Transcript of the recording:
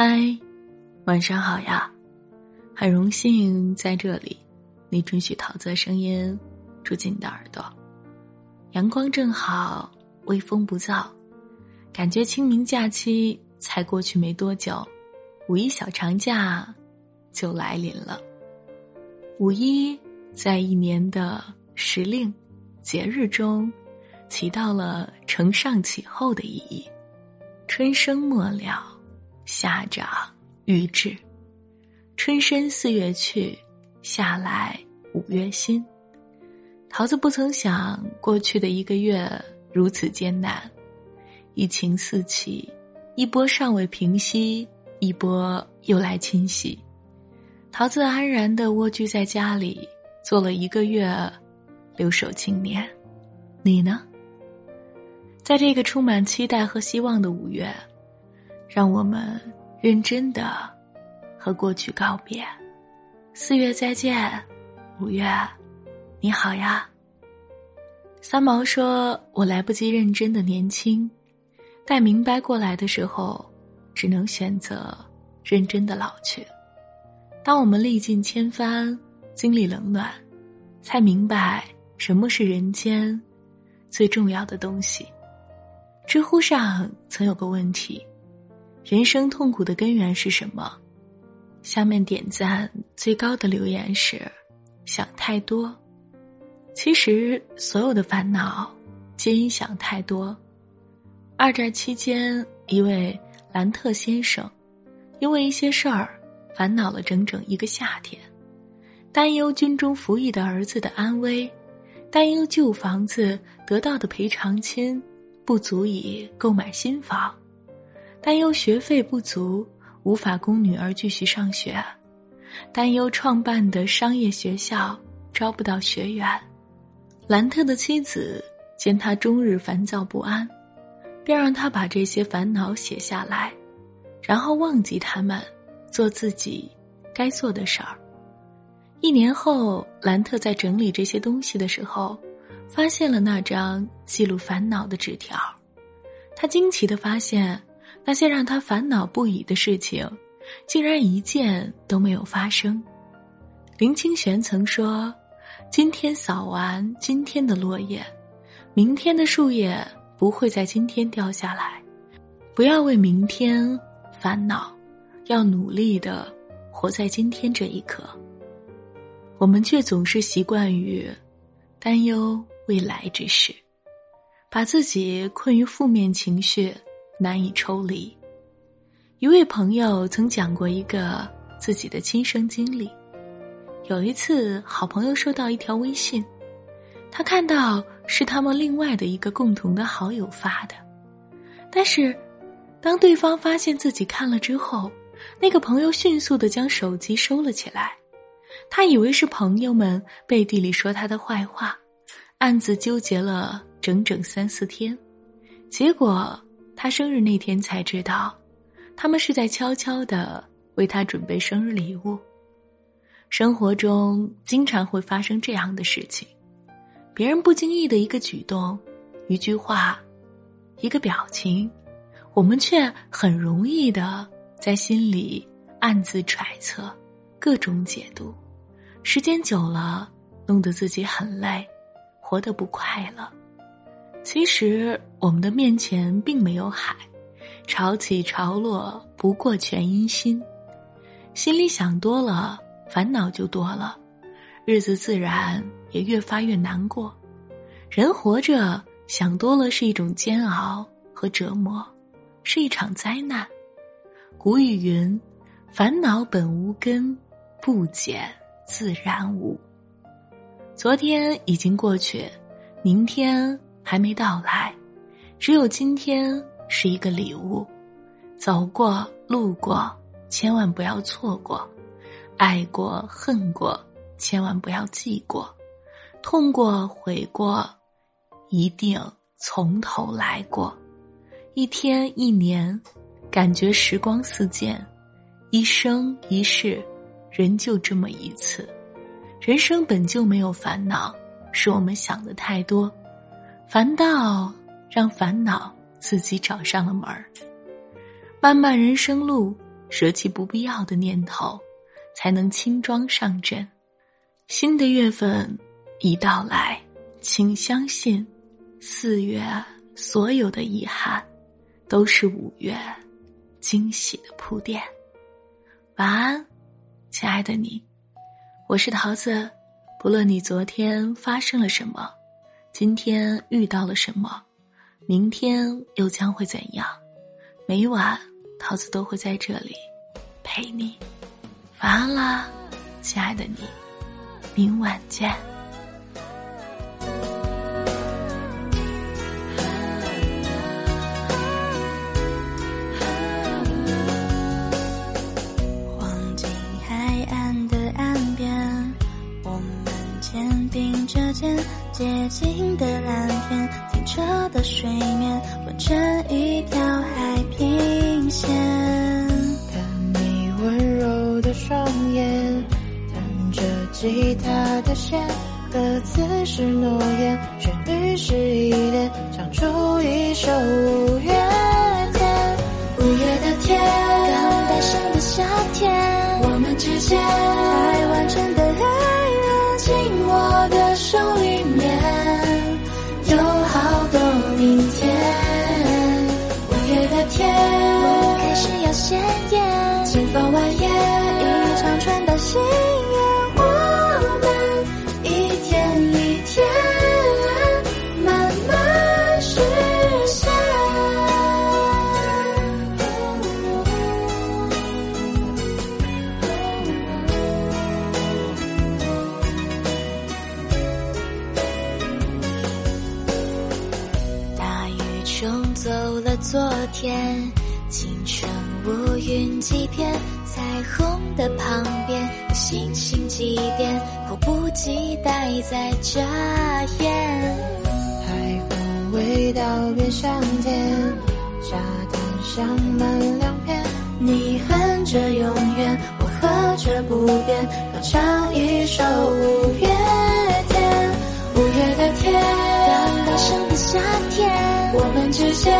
嗨，晚上好呀！很荣幸在这里，你准许桃子的声音住进你的耳朵。阳光正好，微风不燥，感觉清明假期才过去没多久，五一小长假就来临了。五一在一年的时令节日中，起到了承上启后的意义。春生末了。夏长欲至，春深四月去，夏来五月新。桃子不曾想，过去的一个月如此艰难，疫情四起，一波尚未平息，一波又来侵袭。桃子安然的蜗居在家里，做了一个月留守青年。你呢？在这个充满期待和希望的五月。让我们认真的和过去告别。四月再见，五月你好呀。三毛说：“我来不及认真的年轻，待明白过来的时候，只能选择认真的老去。当我们历尽千帆，经历冷暖，才明白什么是人间最重要的东西。”知乎上曾有个问题。人生痛苦的根源是什么？下面点赞最高的留言是：想太多。其实所有的烦恼皆因想太多。二战期间，一位兰特先生因为一些事儿烦恼了整整一个夏天，担忧军中服役的儿子的安危，担忧旧房子得到的赔偿金不足以购买新房。担忧学费不足，无法供女儿继续上学；担忧创办的商业学校招不到学员。兰特的妻子见他终日烦躁不安，便让他把这些烦恼写下来，然后忘记他们，做自己该做的事儿。一年后，兰特在整理这些东西的时候，发现了那张记录烦恼的纸条。他惊奇的发现。那些让他烦恼不已的事情，竟然一件都没有发生。林清玄曾说：“今天扫完今天的落叶，明天的树叶不会在今天掉下来。不要为明天烦恼，要努力的活在今天这一刻。”我们却总是习惯于担忧未来之事，把自己困于负面情绪。难以抽离。一位朋友曾讲过一个自己的亲身经历。有一次，好朋友收到一条微信，他看到是他们另外的一个共同的好友发的，但是当对方发现自己看了之后，那个朋友迅速的将手机收了起来。他以为是朋友们背地里说他的坏话，暗自纠结了整整三四天，结果。他生日那天才知道，他们是在悄悄的为他准备生日礼物。生活中经常会发生这样的事情，别人不经意的一个举动、一句话、一个表情，我们却很容易的在心里暗自揣测、各种解读。时间久了，弄得自己很累，活得不快乐。其实我们的面前并没有海，潮起潮落不过全因心。心里想多了，烦恼就多了，日子自然也越发越难过。人活着想多了是一种煎熬和折磨，是一场灾难。古语云：“烦恼本无根，不减自然无。”昨天已经过去，明天。还没到来，只有今天是一个礼物。走过路过，千万不要错过；爱过恨过，千万不要记过；痛过悔过，一定从头来过。一天一年，感觉时光似箭；一生一世，人就这么一次。人生本就没有烦恼，是我们想的太多。烦恼让烦恼自己找上了门儿。漫漫人生路，舍弃不必要的念头，才能轻装上阵。新的月份已到来，请相信，四月所有的遗憾，都是五月惊喜的铺垫。晚安，亲爱的你，我是桃子。不论你昨天发生了什么，今天遇到了什么，明天又将会怎样？每晚，桃子都会在这里陪你。晚安啦，亲爱的你，明晚见。的双眼，弹着吉他的弦，歌词是诺言，旋律是依恋，唱出一首五月天。五月的天，刚诞生的夏天，我们之间才完成的爱恋，紧握的手里面。有好多明天。五月的天，我开始要鲜艳，千方万言，场传达心愿。我们一天一天慢慢实现。大雨冲走了昨天，青春。乌云几片，彩虹的旁边有星星几点，迫不及待在眨眼。海风味道变香甜，沙滩香满两片。你哼着永远，我和着不变，歌唱一首五月天。五月的天，刚诞生的夏天，我们之间